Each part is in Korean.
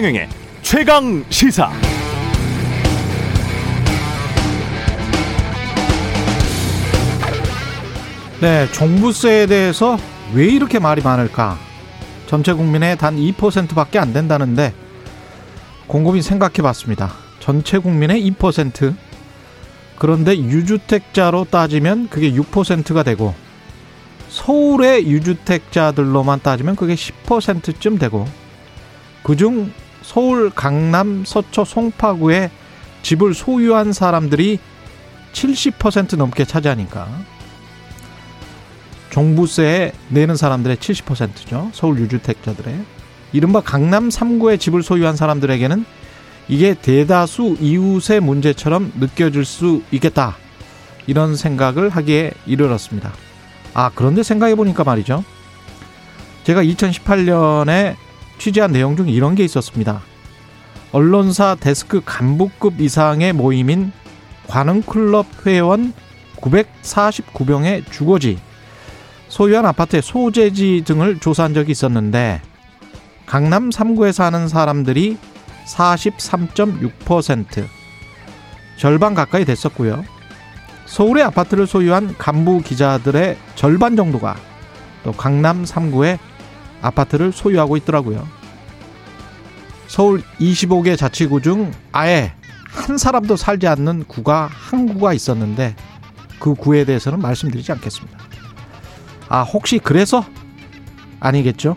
최경영의 최강 시사. 네, 종부세에 대해서 왜 이렇게 말이 많을까? 전체 국민의 단 2%밖에 안 된다는데 곰곰이 생각해 봤습니다. 전체 국민의 2%. 그런데 유주택자로 따지면 그게 6%가 되고 서울의 유주택자들로만 따지면 그게 10%쯤 되고 그중 서울 강남 서초 송파구에 집을 소유한 사람들이 70% 넘게 차지하니까 종부세 내는 사람들의 70%죠. 서울 유주택자들의. 이른바 강남 3구에 집을 소유한 사람들에게는 이게 대다수 이웃의 문제처럼 느껴질 수 있겠다. 이런 생각을 하기에 이르렀습니다. 아, 그런데 생각해 보니까 말이죠. 제가 2018년에 취재한 내용 중 이런 게 있었습니다. 언론사 데스크 간부급 이상의 모임인 관흥클럽 회원 949명의 주거지, 소유한 아파트의 소재지 등을 조사한 적이 있었는데 강남 3구에 사는 사람들이 43.6% 절반 가까이 됐었고요. 서울의 아파트를 소유한 간부 기자들의 절반 정도가 또 강남 3구에 아파트를 소유하고 있더라고요. 서울 25개 자치구 중 아예 한 사람도 살지 않는 구가 한 구가 있었는데 그 구에 대해서는 말씀드리지 않겠습니다. 아, 혹시 그래서? 아니겠죠?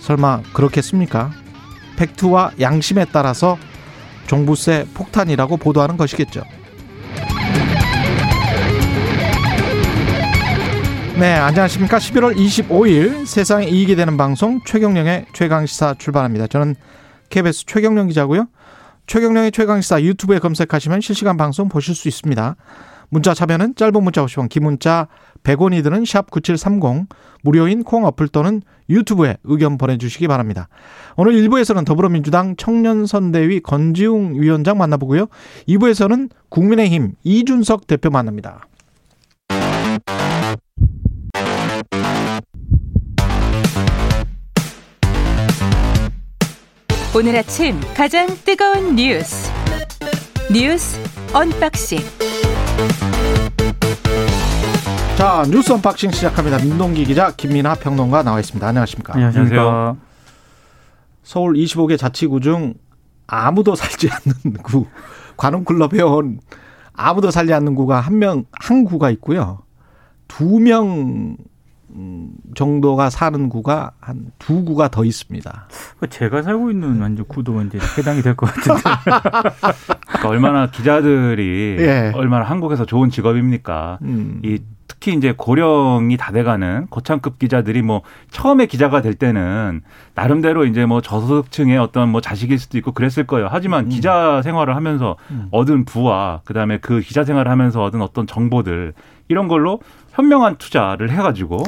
설마 그렇겠습니까? 팩트와 양심에 따라서 종부세 폭탄이라고 보도하는 것이겠죠. 네, 안녕하십니까. 11월 25일 세상에 이익이 되는 방송 최경령의 최강시사 출발합니다. 저는 KBS 최경령 기자고요. 최경령의 최강시사 유튜브에 검색하시면 실시간 방송 보실 수 있습니다. 문자 참여는 짧은 문자 50원, 긴 문자 100원이 드는 샵 9730, 무료인 콩 어플 또는 유튜브에 의견 보내주시기 바랍니다. 오늘 1부에서는 더불어민주당 청년선대위 건지웅 위원장 만나보고요. 2부에서는 국민의힘 이준석 대표 만납니다. 오늘 아침 가장 뜨거운 뉴스 뉴스 unboxing 자 뉴스 unboxing 시작합니다. 민동기 기자 김민하 평론가 나와 있습니다. 안녕하십니까? 안녕하십니까. 서울 25개 자치구 중 아무도 살지 않는 구 관음클럽 회원 아무도 살지 않는 구가 한 명 한 구가 있고요. 두 명 정도가 사는 구가 한 두 구가 더 있습니다. 제가 살고 있는 완전 구도 이제 해당이 될 것 같은데. 그러니까 얼마나 기자들이 예. 얼마나 한국에서 좋은 직업입니까? 음. 이 특히 이제 고령이 다 돼가는 거창급 기자들이 뭐 처음에 기자가 될 때는 나름대로 이제 뭐 저소득층의 어떤 뭐 자식일 수도 있고 그랬을 거예요. 하지만 음. 기자 생활을 하면서 음. 얻은 부와 그다음에 그 기자 생활을 하면서 얻은 어떤 정보들 이런 걸로 현명한 투자를 해가지고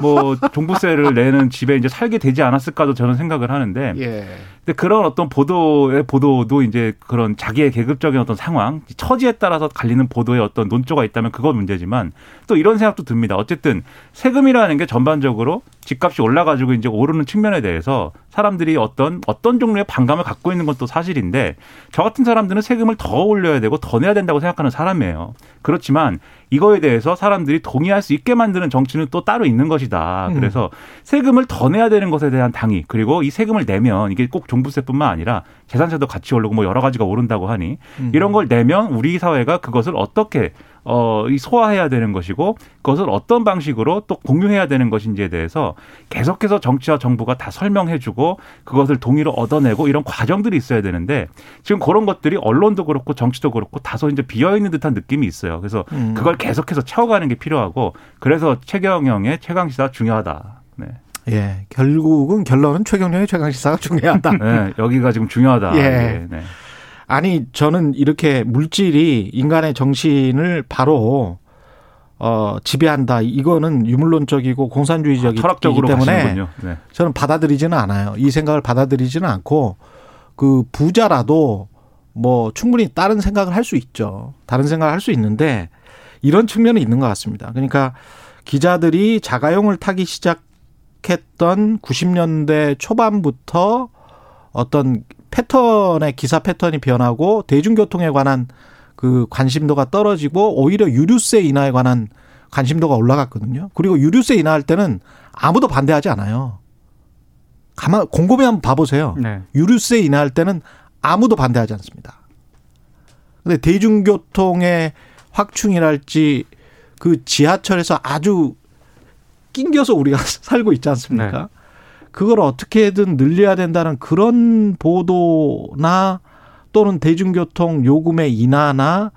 뭐 종부세를 내는 집에 이제 살게 되지 않았을까도 저는 생각을 하는데 예. 근데 그런 어떤 보도의 보도도 이제 그런 자기의 계급적인 어떤 상황, 처지에 따라서 갈리는 보도의 어떤 논조가 있다면 그건 문제지만 또 이런 생각도 듭니다. 어쨌든 세금이라는 게 전반적으로 집값이 올라가지고 이제 오르는 측면에 대해서 사람들이 어떤 어떤 종류의 반감을 갖고 있는 건또 사실인데 저 같은 사람들은 세금을 더 올려야 되고 더 내야 된다고 생각하는 사람이에요. 그렇지만 이거에 대해서 사람들이 동의할 수 있게 만드는 정치는 또 따로 있는 것이다. 음. 그래서 세금을 더 내야 되는 것에 대한 당위 그리고 이 세금을 내면 이게 꼭 종부세뿐만 아니라 재산세도 같이 오르고 뭐 여러 가지가 오른다고 하니 음. 이런 걸 내면 우리 사회가 그것을 어떻게 어, 이 소화해야 되는 것이고 그것을 어떤 방식으로 또 공유해야 되는 것인지에 대해서 계속해서 정치와 정부가 다 설명해주고 그것을 동의를 얻어내고 이런 과정들이 있어야 되는데 지금 그런 것들이 언론도 그렇고 정치도 그렇고 다소 이제 비어 있는 듯한 느낌이 있어요. 그래서 음. 그걸 계속해서 채워가는 게 필요하고 그래서 최경영의 최강시사 중요하다. 네. 예. 결국은 결론은 최경련의 최강 시사가 중요하다. 네, 여기가 지금 중요하다. 예. 예, 네. 아니 저는 이렇게 물질이 인간의 정신을 바로 어 지배한다. 이거는 유물론적이고 공산주의적이기 철학적으로 때문에. 네. 저는 받아들이지는 않아요. 이 생각을 받아들이지는 않고 그 부자라도 뭐 충분히 다른 생각을 할 수 있죠. 다른 생각을 할 수 있는데 이런 측면이 있는 것 같습니다. 그러니까 기자들이 자가용을 타기 시작 했던 90년대 초반부터 어떤 패턴의 기사 패턴이 변하고 대중교통에 관한 그 관심도가 떨어지고 오히려 유류세 인하에 관한 관심도가 올라갔거든요. 그리고 유류세 인하할 때는 아무도 반대하지 않아요. 가만 곰곰이 한번 봐보세요. 네. 유류세 인하할 때는 아무도 반대하지 않습니다. 근데 대중교통의 확충이랄지 그 지하철에서 아주 낑겨서 우리가 살고 있지 않습니까? 네. 그걸 어떻게든 늘려야 된다는 그런 보도나 또는 대중교통 요금의 인하나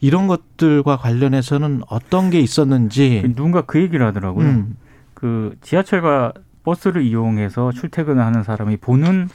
이런 것들과 관련해서는 어떤 게 있었는지 누군가 그 얘기를 하더라고요. 음. 그 지하철과 버스를 이용해서 출퇴근을 하는 사람이 보는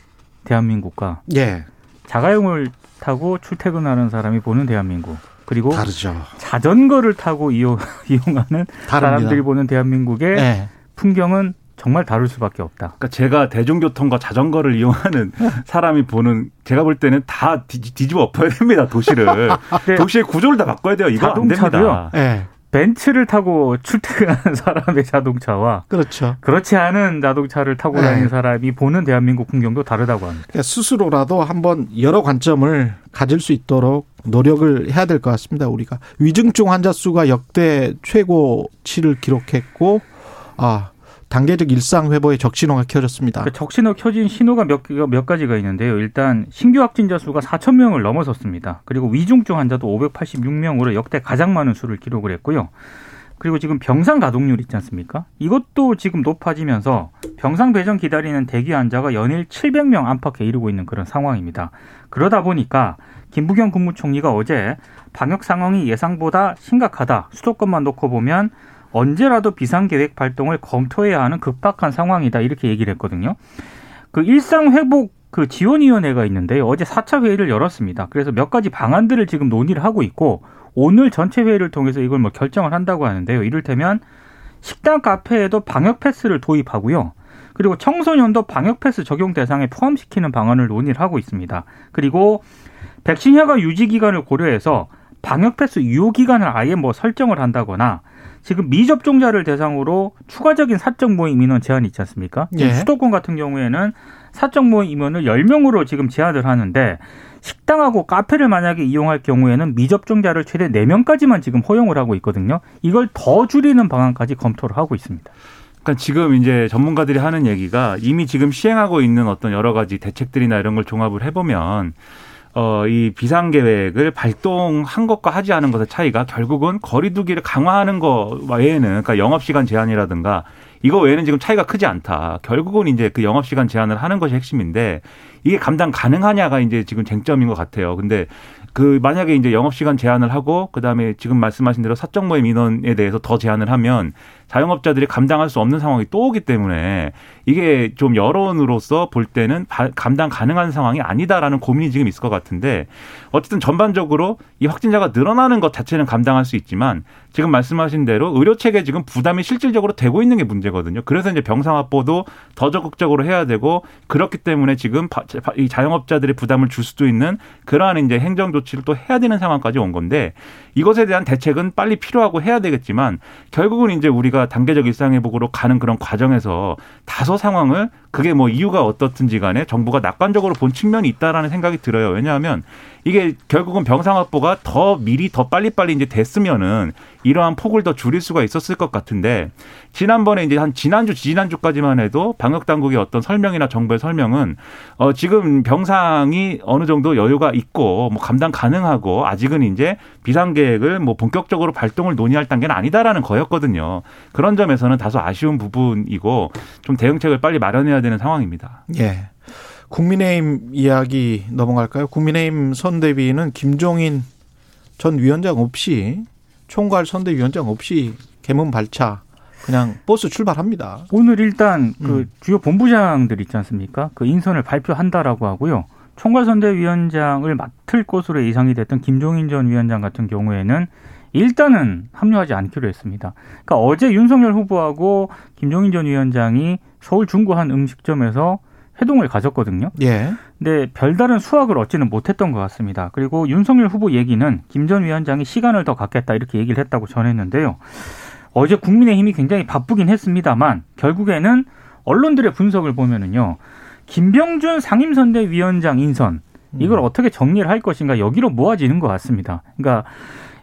대한민국과 예. 자가용을 타고 출퇴근하는 사람이 보는 대한민국 그리고 다르죠. 자전거를 타고 이용, 이용하는 다릅니다. 사람들이 보는 대한민국의 예. 풍경은 정말 다를 수밖에 없다. 그러니까 제가 대중교통과 자전거를 이용하는 사람이 보는 제가 볼 때는 다 뒤 집어 엎어야 됩니다 도시를 네. 도시의 구조를 다 바꿔야 돼요. 이거 안 됩니다. 네. 벤츠를 타고 출퇴근하는 사람의 자동차와 그렇죠. 그렇지 않은 자동차를 타고 네. 다니는 사람이 보는 대한민국 풍경도 다르다고 합니다. 그러니까 스스로라도 한번 여러 관점을 가질 수 있도록 노력을 해야 될 것 같습니다. 우리가 위중증 환자 수가 역대 최고치를 기록했고 아 단계적 일상 회복의 적신호가 켜졌습니다. 그 적신호 켜진 신호가 몇, 몇 가지가 있는데요. 일단 신규 확진자 수가 4천 명을 넘어섰습니다. 그리고 위중증 환자도 586명으로 역대 가장 많은 수를 기록을 했고요. 그리고 지금 병상 가동률 있지 않습니까? 이것도 지금 높아지면서 병상 배정 기다리는 대기 환자가 연일 700명 안팎에 이르고 있는 그런 상황입니다. 그러다 보니까 김부겸 국무총리가 어제 방역 상황이 예상보다 심각하다. 수도권만 놓고 보면 언제라도 비상계획 발동을 검토해야 하는 급박한 상황이다 이렇게 얘기를 했거든요. 그 일상 회복 그 지원위원회가 있는데요. 어제 4차 회의를 열었습니다. 그래서 몇 가지 방안들을 지금 논의를 하고 있고 오늘 전체 회의를 통해서 이걸 뭐 결정을 한다고 하는데요. 이를테면 식당 카페에도 방역 패스를 도입하고요. 그리고 청소년도 방역 패스 적용 대상에 포함시키는 방안을 논의를 하고 있습니다. 그리고 백신 효과 유지 기간을 고려해서 방역 패스 유효 기간을 아예 뭐 설정을 한다거나 지금 미접종자를 대상으로 추가적인 사적 모임 인원 제한이 있지 않습니까? 예. 수도권 같은 경우에는 사적 모임 인원을 10명으로 지금 제한을 하는데 식당하고 카페를 만약에 이용할 경우에는 미접종자를 최대 4명까지만 지금 허용을 하고 있거든요. 이걸 더 줄이는 방안까지 검토를 하고 있습니다. 그러니까 지금 이제 전문가들이 하는 얘기가 이미 지금 시행하고 있는 어떤 여러 가지 대책들이나 이런 걸 종합을 해보면 어, 이 비상 계획을 발동한 것과 하지 않은 것의 차이가 결국은 거리두기를 강화하는 거 외에는 그러니까 영업 시간 제한이라든가 이거 외에는 지금 차이가 크지 않다. 결국은 이제 그 영업 시간 제한을 하는 것이 핵심인데 이게 감당 가능하냐가 이제 지금 쟁점인 것 같아요. 근데 그 만약에 이제 영업 시간 제한을 하고 그다음에 지금 말씀하신 대로 사적 모임 인원에 대해서 더 제한을 하면 자영업자들이 감당할 수 없는 상황이 또 오기 때문에 이게 좀 여론으로서 볼 때는 감당 가능한 상황이 아니다라는 고민이 지금 있을 것 같은데 어쨌든 전반적으로 이 확진자가 늘어나는 것 자체는 감당할 수 있지만 지금 말씀하신 대로 의료 체계 지금 부담이 실질적으로 되고 있는 게 문제거든요. 그래서 이제 병상 확보도 더 적극적으로 해야 되고 그렇기 때문에 지금 이 자영업자들의 부담을 줄 수도 있는 그러한 이제 행정 조치를 또 해야 되는 상황까지 온 건데 이것에 대한 대책은 빨리 필요하고 해야 되겠지만 결국은 이제 우리가 단계적 일상회복으로 가는 그런 과정에서 다소 상황을 그게 뭐 이유가 어떻든지 간에 정부가 낙관적으로 본 측면이 있다라는 생각이 들어요. 왜냐하면 이게 결국은 병상 확보가 더 미리 더 빨리빨리 이제 됐으면은 이러한 폭을 더 줄일 수가 있었을 것 같은데 지난번에 이제 한 지난주 지난주까지만 해도 방역 당국의 어떤 설명이나 정부의 설명은 어 지금 병상이 어느 정도 여유가 있고 뭐 감당 가능하고 아직은 이제 비상 계획을 뭐 본격적으로 발동을 논의할 단계는 아니다라는 거였거든요. 그런 점에서는 다소 아쉬운 부분이고 좀 대응책을 빨리 마련해야 되는 상황입니다. 예. 국민의힘 이야기 넘어갈까요? 국민의힘 선대위는 김종인 전 위원장 없이 총괄 선대위원장 없이 개문 발차 그냥 버스 출발합니다. 오늘 일단 그 음. 주요 본부장들 있지 않습니까? 그 인선을 발표한다라고 하고요. 총괄 선대위원장을 맡을 것으로 예상이 됐던 김종인 전 위원장 같은 경우에는 일단은 합류하지 않기로 했습니다. 그러니까 어제 윤석열 후보하고 김종인 전 위원장이 서울 중구 한 음식점에서 회동을 가졌거든요. 예. 근데 별다른 수확을 얻지는 못했던 것 같습니다. 그리고 윤석열 후보 얘기는 김 전 위원장이 시간을 더 갖겠다 이렇게 얘기를 했다고 전했는데요. 어제 국민의힘이 굉장히 바쁘긴 했습니다만 결국에는 언론들의 분석을 보면은요. 김병준 상임선대위원장 인선 이걸 음. 어떻게 정리를 할 것인가 여기로 모아지는 것 같습니다. 그러니까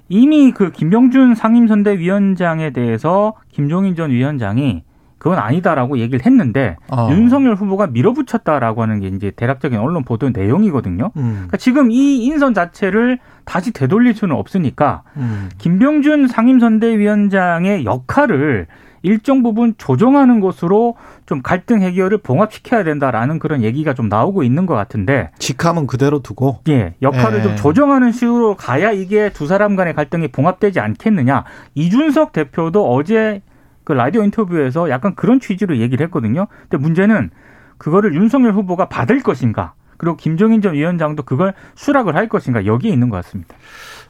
이미 그 김병준 상임선대위원장에 대해서 김종인 전 위원장이 그건 아니다라고 얘기를 했는데 어. 윤석열 후보가 밀어붙였다라고 하는 게 이제 대략적인 언론 보도 내용이거든요. 음. 그러니까 지금 이 인선 자체를 다시 되돌릴 수는 없으니까 음. 김병준 상임선대위원장의 역할을 일정 부분 조정하는 것으로 좀 갈등 해결을 봉합시켜야 된다라는 그런 얘기가 좀 나오고 있는 것 같은데 직함은 그대로 두고 예, 역할을 예. 좀 조정하는 식으로 가야 이게 두 사람 간의 갈등이 봉합되지 않겠느냐. 이준석 대표도 어제 그 라디오 인터뷰에서 약간 그런 취지로 얘기를 했거든요. 근데 문제는 그거를 윤석열 후보가 받을 것인가. 그리고 김종인 전 위원장도 그걸 수락을 할 것인가 여기에 있는 것 같습니다.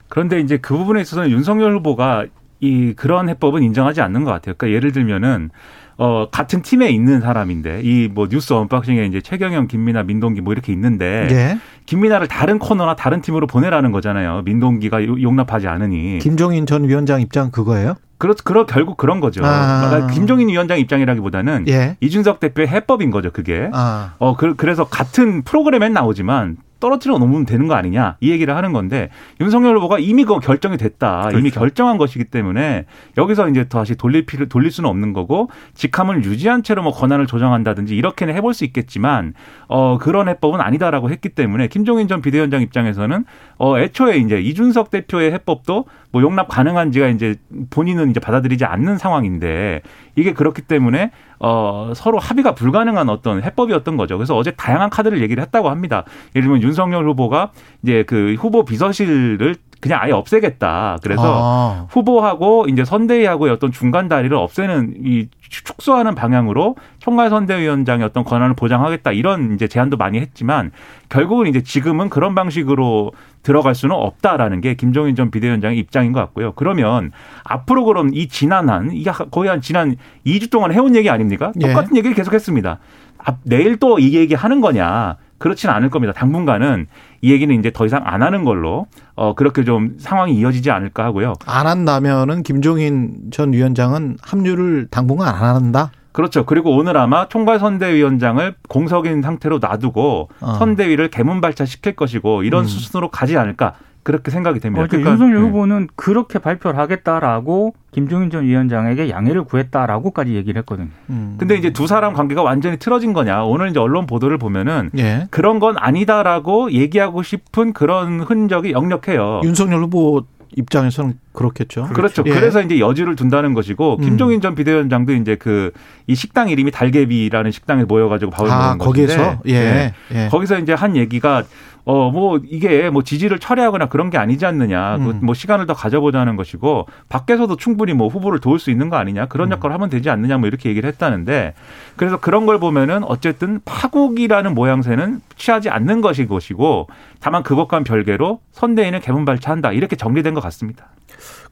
그런데 이제 그 부분에 있어서는 윤석열 후보가 이 그런 해법은 인정하지 않는 것 같아요. 그러니까 예를 들면은 어 같은 팀에 있는 사람인데 이 뭐 뉴스 언박싱에 이제 최경영, 김민아, 민동기 뭐 이렇게 있는데 예. 김민아를 다른 코너나 다른 팀으로 보내라는 거잖아요. 민동기가 요- 용납하지 않으니. 김종인 전 위원장 입장 그거예요? 그렇 그러 결국 그런 거죠. 아. 그러니까 김종인 위원장 입장이라기보다는 예. 이준석 대표의 해법인 거죠. 그게. 아. 어, 그, 그래서 같은 프로그램엔 나오지만 떨어뜨려 놓으면 되는 거 아니냐 이 얘기를 하는 건데 윤석열 후보가 이미 그거 결정이 됐다 이미 그렇죠. 결정한 것이기 때문에 여기서 이제 다시 돌릴 필요 돌릴 수는 없는 거고 직함을 유지한 채로 뭐 권한을 조정한다든지 이렇게는 해볼 수 있겠지만 어 그런 해법은 아니다라고 했기 때문에 김종인 전 비대위원장 입장에서는 어 애초에 이제 이준석 대표의 해법도 뭐 용납 가능한지가 이제 본인은 이제 받아들이지 않는 상황인데 이게 그렇기 때문에 어 서로 합의가 불가능한 어떤 해법이었던 거죠. 그래서 어제 다양한 카드를 얘기를 했다고 합니다. 예를 들면 윤석열 후보가 이제 그 후보 비서실을 그냥 아예 없애겠다. 그래서 아. 후보하고 이제 선대위하고의 어떤 중간 다리를 없애는 이 축소하는 방향으로 총괄 선대위원장의 어떤 권한을 보장하겠다 이런 이제 제안도 많이 했지만 결국은 이제 지금은 그런 방식으로 들어갈 수는 없다라는 게 김종인 전 비대위원장의 입장인 것 같고요. 그러면 앞으로 그럼 이 지난한 이게 거의 한 지난 2주 동안 해온 얘기 아닙니까? 예. 똑같은 얘기를 계속했습니다. 앞- 내일 또 이 얘기 하는 거냐? 그렇진 않을 겁니다. 당분간은 이 얘기는 이제 더 이상 안 하는 걸로 어 그렇게 좀 상황이 이어지지 않을까 하고요. 안 한다면은 김종인 전 위원장은 합류를 당분간 안 한다. 그렇죠. 그리고 오늘 아마 총괄 선대위원장을 공석인 상태로 놔두고 어. 선대위를 개문발차 시킬 것이고 이런 음. 수순으로 가지 않을까 그렇게 생각이 됩니다. 어, 그러니까 윤석열 네. 후보는 그렇게 발표를 하겠다라고 김종인 전 위원장에게 양해를 구했다라고까지 얘기를 했거든요. 음. 근데 이제 두 사람 관계가 완전히 틀어진 거냐? 오늘 이제 언론 보도를 보면은 예. 그런 건 아니다라고 얘기하고 싶은 그런 흔적이 역력해요. 윤석열 후보 입장에서는 그렇겠죠. 그렇죠. 예. 그래서 이제 여지를 둔다는 것이고 음. 김종인 전 비대위원장도 이제 그 이 식당 이름이 달개비라는 식당에 모여가지고 밥을 아 먹는 것인데 거기에서 예. 네. 예. 거기서 이제 한 얘기가 어 뭐 이게 뭐 지지를 철회하거나 그런 게 아니지 않느냐. 그 음. 뭐 시간을 더 가져보자는 것이고 밖에서도 충분히 뭐 후보를 도울 수 있는 거 아니냐. 그런 음. 역할을 하면 되지 않느냐. 뭐 이렇게 얘기를 했다는데 그래서 그런 걸 보면은 어쨌든 파국이라는 모양새는 취하지 않는 것이 것이고 다만 그것과는 별개로 선대위는 개문발차한다. 이렇게 정리된 것 같습니다.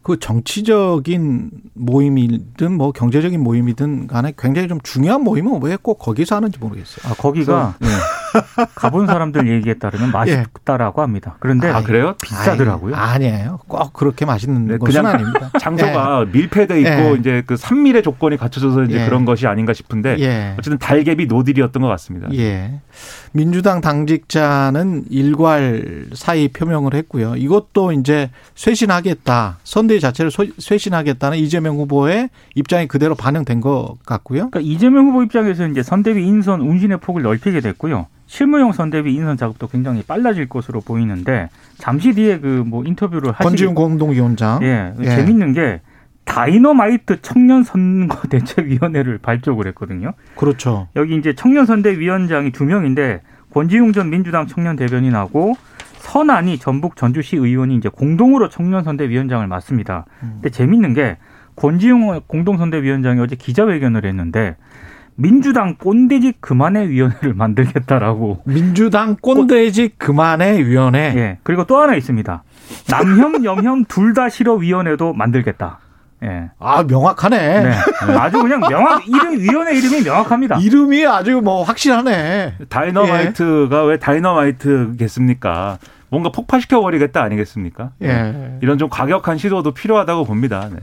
그 정치적인 모임이든 뭐 경제적인 모임이든 간에 굉장히 좀 중요한 모임은 왜 꼭 거기서 하는지 모르겠어요. 아, 거기가 가본 사람들 얘기에 따르면 맛있다라고 합니다. 그런데 아 그래요? 비싸더라고요. 아니, 아니에요. 꼭 그렇게 맛있는 네, 것은 그냥 아닙니다. 장소가 밀폐돼 있고 예. 이제 그 산밀의 조건이 갖춰져서 이제 예. 그런 것이 아닌가 싶은데 예. 어쨌든 달개비 노딜이었던 것 같습니다. 예. 민주당 당직자는 일괄 사의 표명을 했고요. 이것도 이제 쇄신하겠다. 선대위 자체를 소- 쇄신하겠다는 이재명 후보의 입장이 그대로 반영된 것 같고요. 그러니까 이재명 후보 입장에서 이제 선대위 인선 운신의 폭을 넓히게 됐고요. 실무용 선대위 인선 작업도 굉장히 빨라질 것으로 보이는데 잠시 뒤에 그 뭐 인터뷰를 하시게 권지훈 공동위원장. 예, 예. 재밌는 게 다이너마이트 청년 선거 대책위원회를 발족을 했거든요. 그렇죠. 여기 이제 청년 선대위원장이 두 명인데 권지웅 전 민주당 청년 대변인하고 선안이 전북 전주시 의원이 이제 공동으로 청년 선대위원장을 맡습니다. 근데 재밌는 게 권지웅 공동선대위원장이 어제 기자회견을 했는데 민주당 꼰대지 그만의 위원회를 만들겠다라고. 민주당 꼰대지 그만해 위원회. 예. 그리고 또 하나 있습니다. 남혐, 염혐 둘 다 싫어 위원회도 만들겠다. 예. 아 명확하네. 네. 아주 그냥 명확 이름 위원회 이름이 명확합니다. 이름이 아주 뭐 확실하네. 다이너마이트가 왜 다이너마이트겠습니까? 뭔가 폭파시켜 버리겠다 아니겠습니까? 예. 이런 좀 과격한 시도도 필요하다고 봅니다. 네.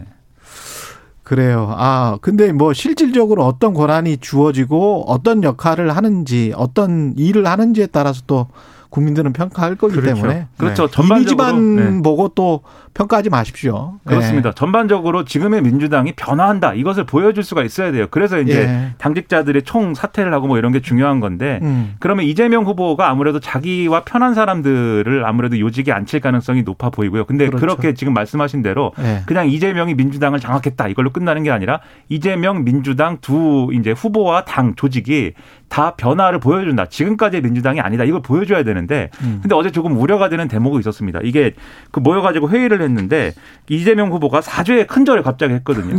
그래요. 아, 근데 뭐 실질적으로 어떤 권한이 주어지고 어떤 역할을 하는지 어떤 일을 하는지에 따라서 또 국민들은 평가할 거기 그렇죠. 때문에 그렇죠. 네. 전반적으로, 이미지만 네. 보고 또 평가하지 마십시오. 그렇습니다. 전반적으로 지금의 민주당이 변화한다 이것을 보여줄 수가 있어야 돼요. 그래서 이제 예. 당직자들의 총 사퇴를 하고 뭐 이런 게 중요한 건데 음. 그러면 이재명 후보가 아무래도 자기와 편한 사람들을 아무래도 요직에 앉힐 가능성이 높아 보이고요. 근데 그렇죠. 그렇게 지금 말씀하신 대로 예. 그냥 이재명이 민주당을 장악했다 이걸로 끝나는 게 아니라 이재명 민주당 두 이제 후보와 당 조직이 다 변화를 보여준다. 지금까지의 민주당이 아니다. 이걸 보여줘야 되는데 음. 근데 어제 조금 우려가 되는 대목이 있었습니다. 이게 그 모여가지고 회의를 했는데 이재명 후보가 사죄의 큰절을 갑자기 했거든요.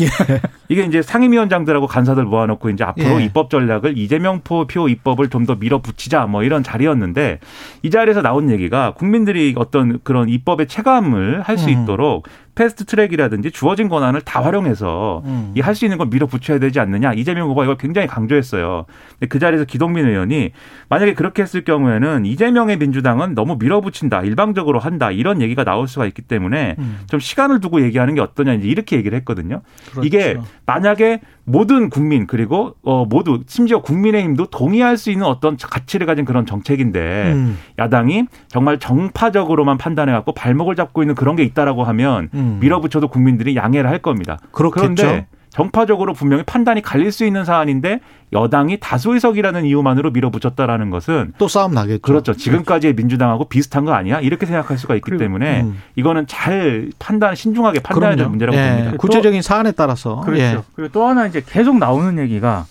이게 이제 상임위원장들하고 간사들 모아놓고 이제 앞으로 예. 입법 전략을 이재명 표 입법을 좀 더 밀어붙이자 뭐 이런 자리였는데 이 자리에서 나온 얘기가 국민들이 어떤 그런 입법의 체감을 할수 음. 있도록 패스트 트랙이라든지 주어진 권한을 다 활용해서 음. 할 수 있는 걸 밀어붙여야 되지 않느냐 이재명 후보가 이걸 굉장히 강조했어요. 근데 그 자리에서 기동민 의원이 만약에 그렇게 했을 경우에는 이재명의 민주당은 너무 밀어붙인다 일방적으로 한다 이런 얘기가 나올 수가 있기 때문에 음. 좀 시간을 두고 얘기하는 게 어떠냐 이제 이렇게 얘기를 했거든요. 그렇죠. 이게 만약에 모든 국민 그리고 어 모두 심지어 국민의힘도 동의할 수 있는 어떤 가치를 가진 그런 정책인데 음. 야당이 정말 정파적으로만 판단해 갖고 발목을 잡고 있는 그런 게 있다라고 하면 음. 밀어붙여도 국민들이 양해를 할 겁니다. 그렇겠죠. 그런데 정파적으로 분명히 판단이 갈릴 수 있는 사안인데 여당이 다수 의석이라는 이유만으로 밀어붙였다라는 것은 또 싸움 나겠죠. 그렇죠. 지금까지의 민주당하고 비슷한 거 아니야? 이렇게 생각할 수가 있기 그리고, 때문에 음. 이거는 잘 판단, 신중하게 판단해야 될. 문제라고 예. 봅니다. 구체적인 사안에 따라서 그렇죠. 예. 그리고 또 하나 이제 계속 나오는 얘기가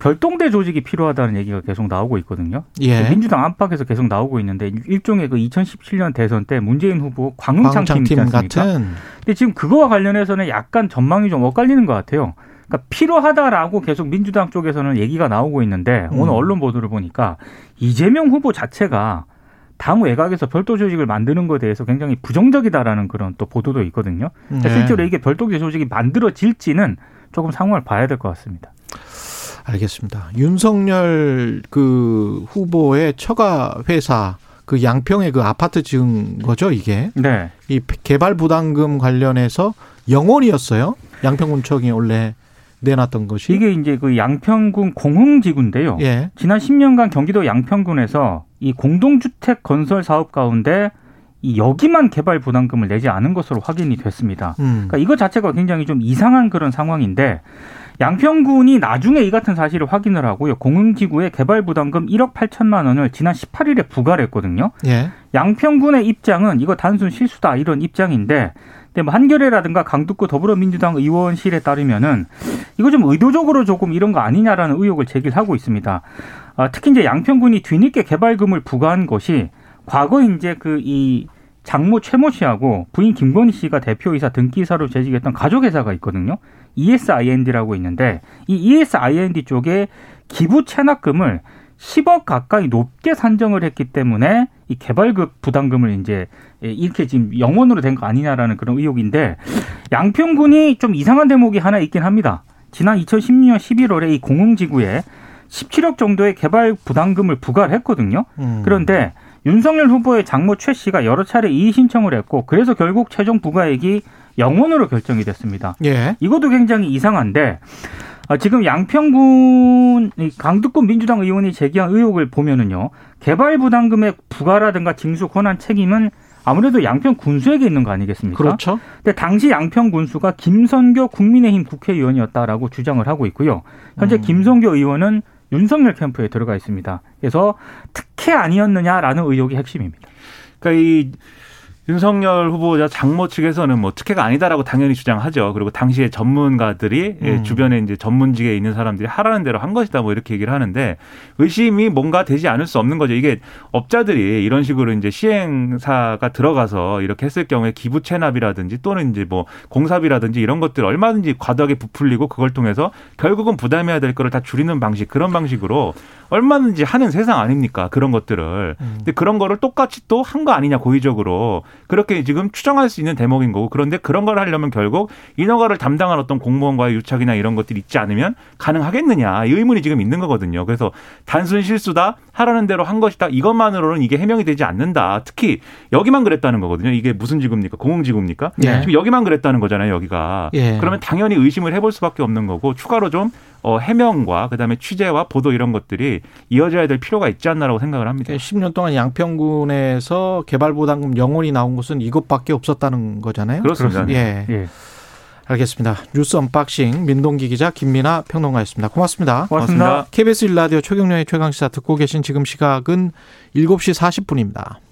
별동대 조직이 필요하다는 얘기가 계속 나오고 있거든요. 예. 민주당 안팎에서 계속 나오고 있는데 일종의 그 2017년 대선 때 문재인 후보 광흥창 팀 있지 광장팀 않습니까? 같은 근데 지금 그거와 관련해서는 약간 전망이 좀 엇갈리는 것 같아요. 그러니까 필요하다라고 계속 민주당 쪽에서는 얘기가 나오고 있는데 음. 오늘 언론 보도를 보니까 이재명 후보 자체가 당 외곽에서 별도 조직을 만드는 것에 대해서 굉장히 부정적이다라는 그런 또 보도도 있거든요. 네. 실제로 이게 별도 조직이 만들어질지는 조금 상황을 봐야 될 것 같습니다. 알겠습니다. 윤석열 그 후보의 처가 회사 그 양평에 그 아파트 지은 거죠, 이게. 네. 이 개발 부담금 관련해서 영원이었어요. 양평군청이 원래 내놨던 것이. 이게 이제 그 양평군 공흥지구인데요. 예. 지난 10년간 경기도 양평군에서 이 공동주택 건설 사업 가운데 이 여기만 개발 부담금을 내지 않은 것으로 확인이 됐습니다. 음. 그러니까 이거 자체가 굉장히 좀 이상한 그런 상황인데 양평군이 나중에 이 같은 사실을 확인을 하고요. 공흥지구에 개발 부담금 1억 8천만 원을 지난 18일에 부과를 했거든요. 예. 양평군의 입장은 이거 단순 실수다 이런 입장인데 근데 뭐 한겨레라든가 강북구 더불어민주당 의원실에 따르면은 이거 좀 의도적으로 조금 이런 거 아니냐라는 의혹을 제기하고 있습니다. 아, 특히 이제 양평군이 뒤늦게 개발금을 부과한 것이 과거 이제 그이 장모 최모 씨하고 부인 김건희 씨가 대표이사 등기사로 재직했던 가족회사가 있거든요. ESIND라고 있는데 이 ESIND 쪽에 기부 체납금을 10억 가까이 높게 산정을 했기 때문에 이 개발급 부담금을 이제 이렇게 지금 영원으로 된 거 아니냐라는 그런 의혹인데 양평 군이 좀 이상한 대목이 하나 있긴 합니다. 지난 2016년 11월에 이 공흥지구에 17억 정도의 개발 부담금을 부과를 했거든요. 음. 그런데 윤석열 후보의 장모 최 씨가 여러 차례 이의 신청을 했고 그래서 결국 최종 부과액이 영원으로 결정이 됐습니다. 예. 이것도 굉장히 이상한데 아, 지금 양평군 이 강두권 민주당 의원이 제기한 의혹을 보면은요 개발 부담금의 부과라든가 징수 권한 책임은 아무래도 양평 군수에게 있는 거 아니겠습니까? 그렇죠. 근데 당시 양평 군수가 김선교 국민의힘 국회의원이었다라고 주장을 하고 있고요. 현재 음. 김선교 의원은 윤석열 캠프에 들어가 있습니다. 그래서 특혜 아니었느냐라는 의혹이 핵심입니다. 그러니까 이 윤석열 후보자 장모 측에서는 뭐 특혜가 아니다라고 당연히 주장하죠. 그리고 당시에 전문가들이 예, 음. 주변에 이제 전문직에 있는 사람들이 하라는 대로 한 것이다 뭐 이렇게 얘기를 하는데 의심이 뭔가 되지 않을 수 없는 거죠. 이게 업자들이 이런 식으로 이제 시행사가 들어가서 이렇게 했을 경우에 기부 체납이라든지 또는 이제 뭐 공사비라든지 이런 것들 얼마든지 과도하게 부풀리고 그걸 통해서 결국은 부담해야 될 거를 다 줄이는 방식 그런 방식으로 얼마든지 하는 세상 아닙니까? 그런 것들을. 음. 근데 그런 거를 똑같이 또 한 거 아니냐 고의적으로 그렇게 지금 추정할 수 있는 대목인 거고 그런데 그런 걸 하려면 결국 인허가를 담당한 어떤 공무원과의 유착이나 이런 것들이 있지 않으면 가능하겠느냐 이 의문이 지금 있는 거거든요. 그래서 단순 실수다 하라는 대로 한 것이다 이것만으로는 이게 해명이 되지 않는다. 특히 여기만 그랬다는 거거든요. 이게 무슨 지구입니까? 공공지구입니까? 예. 지금 여기만 그랬다는 거잖아요. 여기가 예. 그러면 당연히 의심을 해볼 수밖에 없는 거고 추가로 좀 어, 해명과 그다음에 취재와 보도 이런 것들이 이어져야 될 필요가 있지 않나라고 생각을 합니다. 10년 동안 양평군에서 개발부담금 0원이 나온 것은 이것밖에 없었다는 거잖아요. 그렇습니다. 예. 예. 알겠습니다. 뉴스 unboxing 민동기 기자 김민하 평론가였습니다. 고맙습니다. 고맙습니다. KBS 1라디오 최경영의 최강시사 듣고 계신 지금 시각은 7시 40분입니다.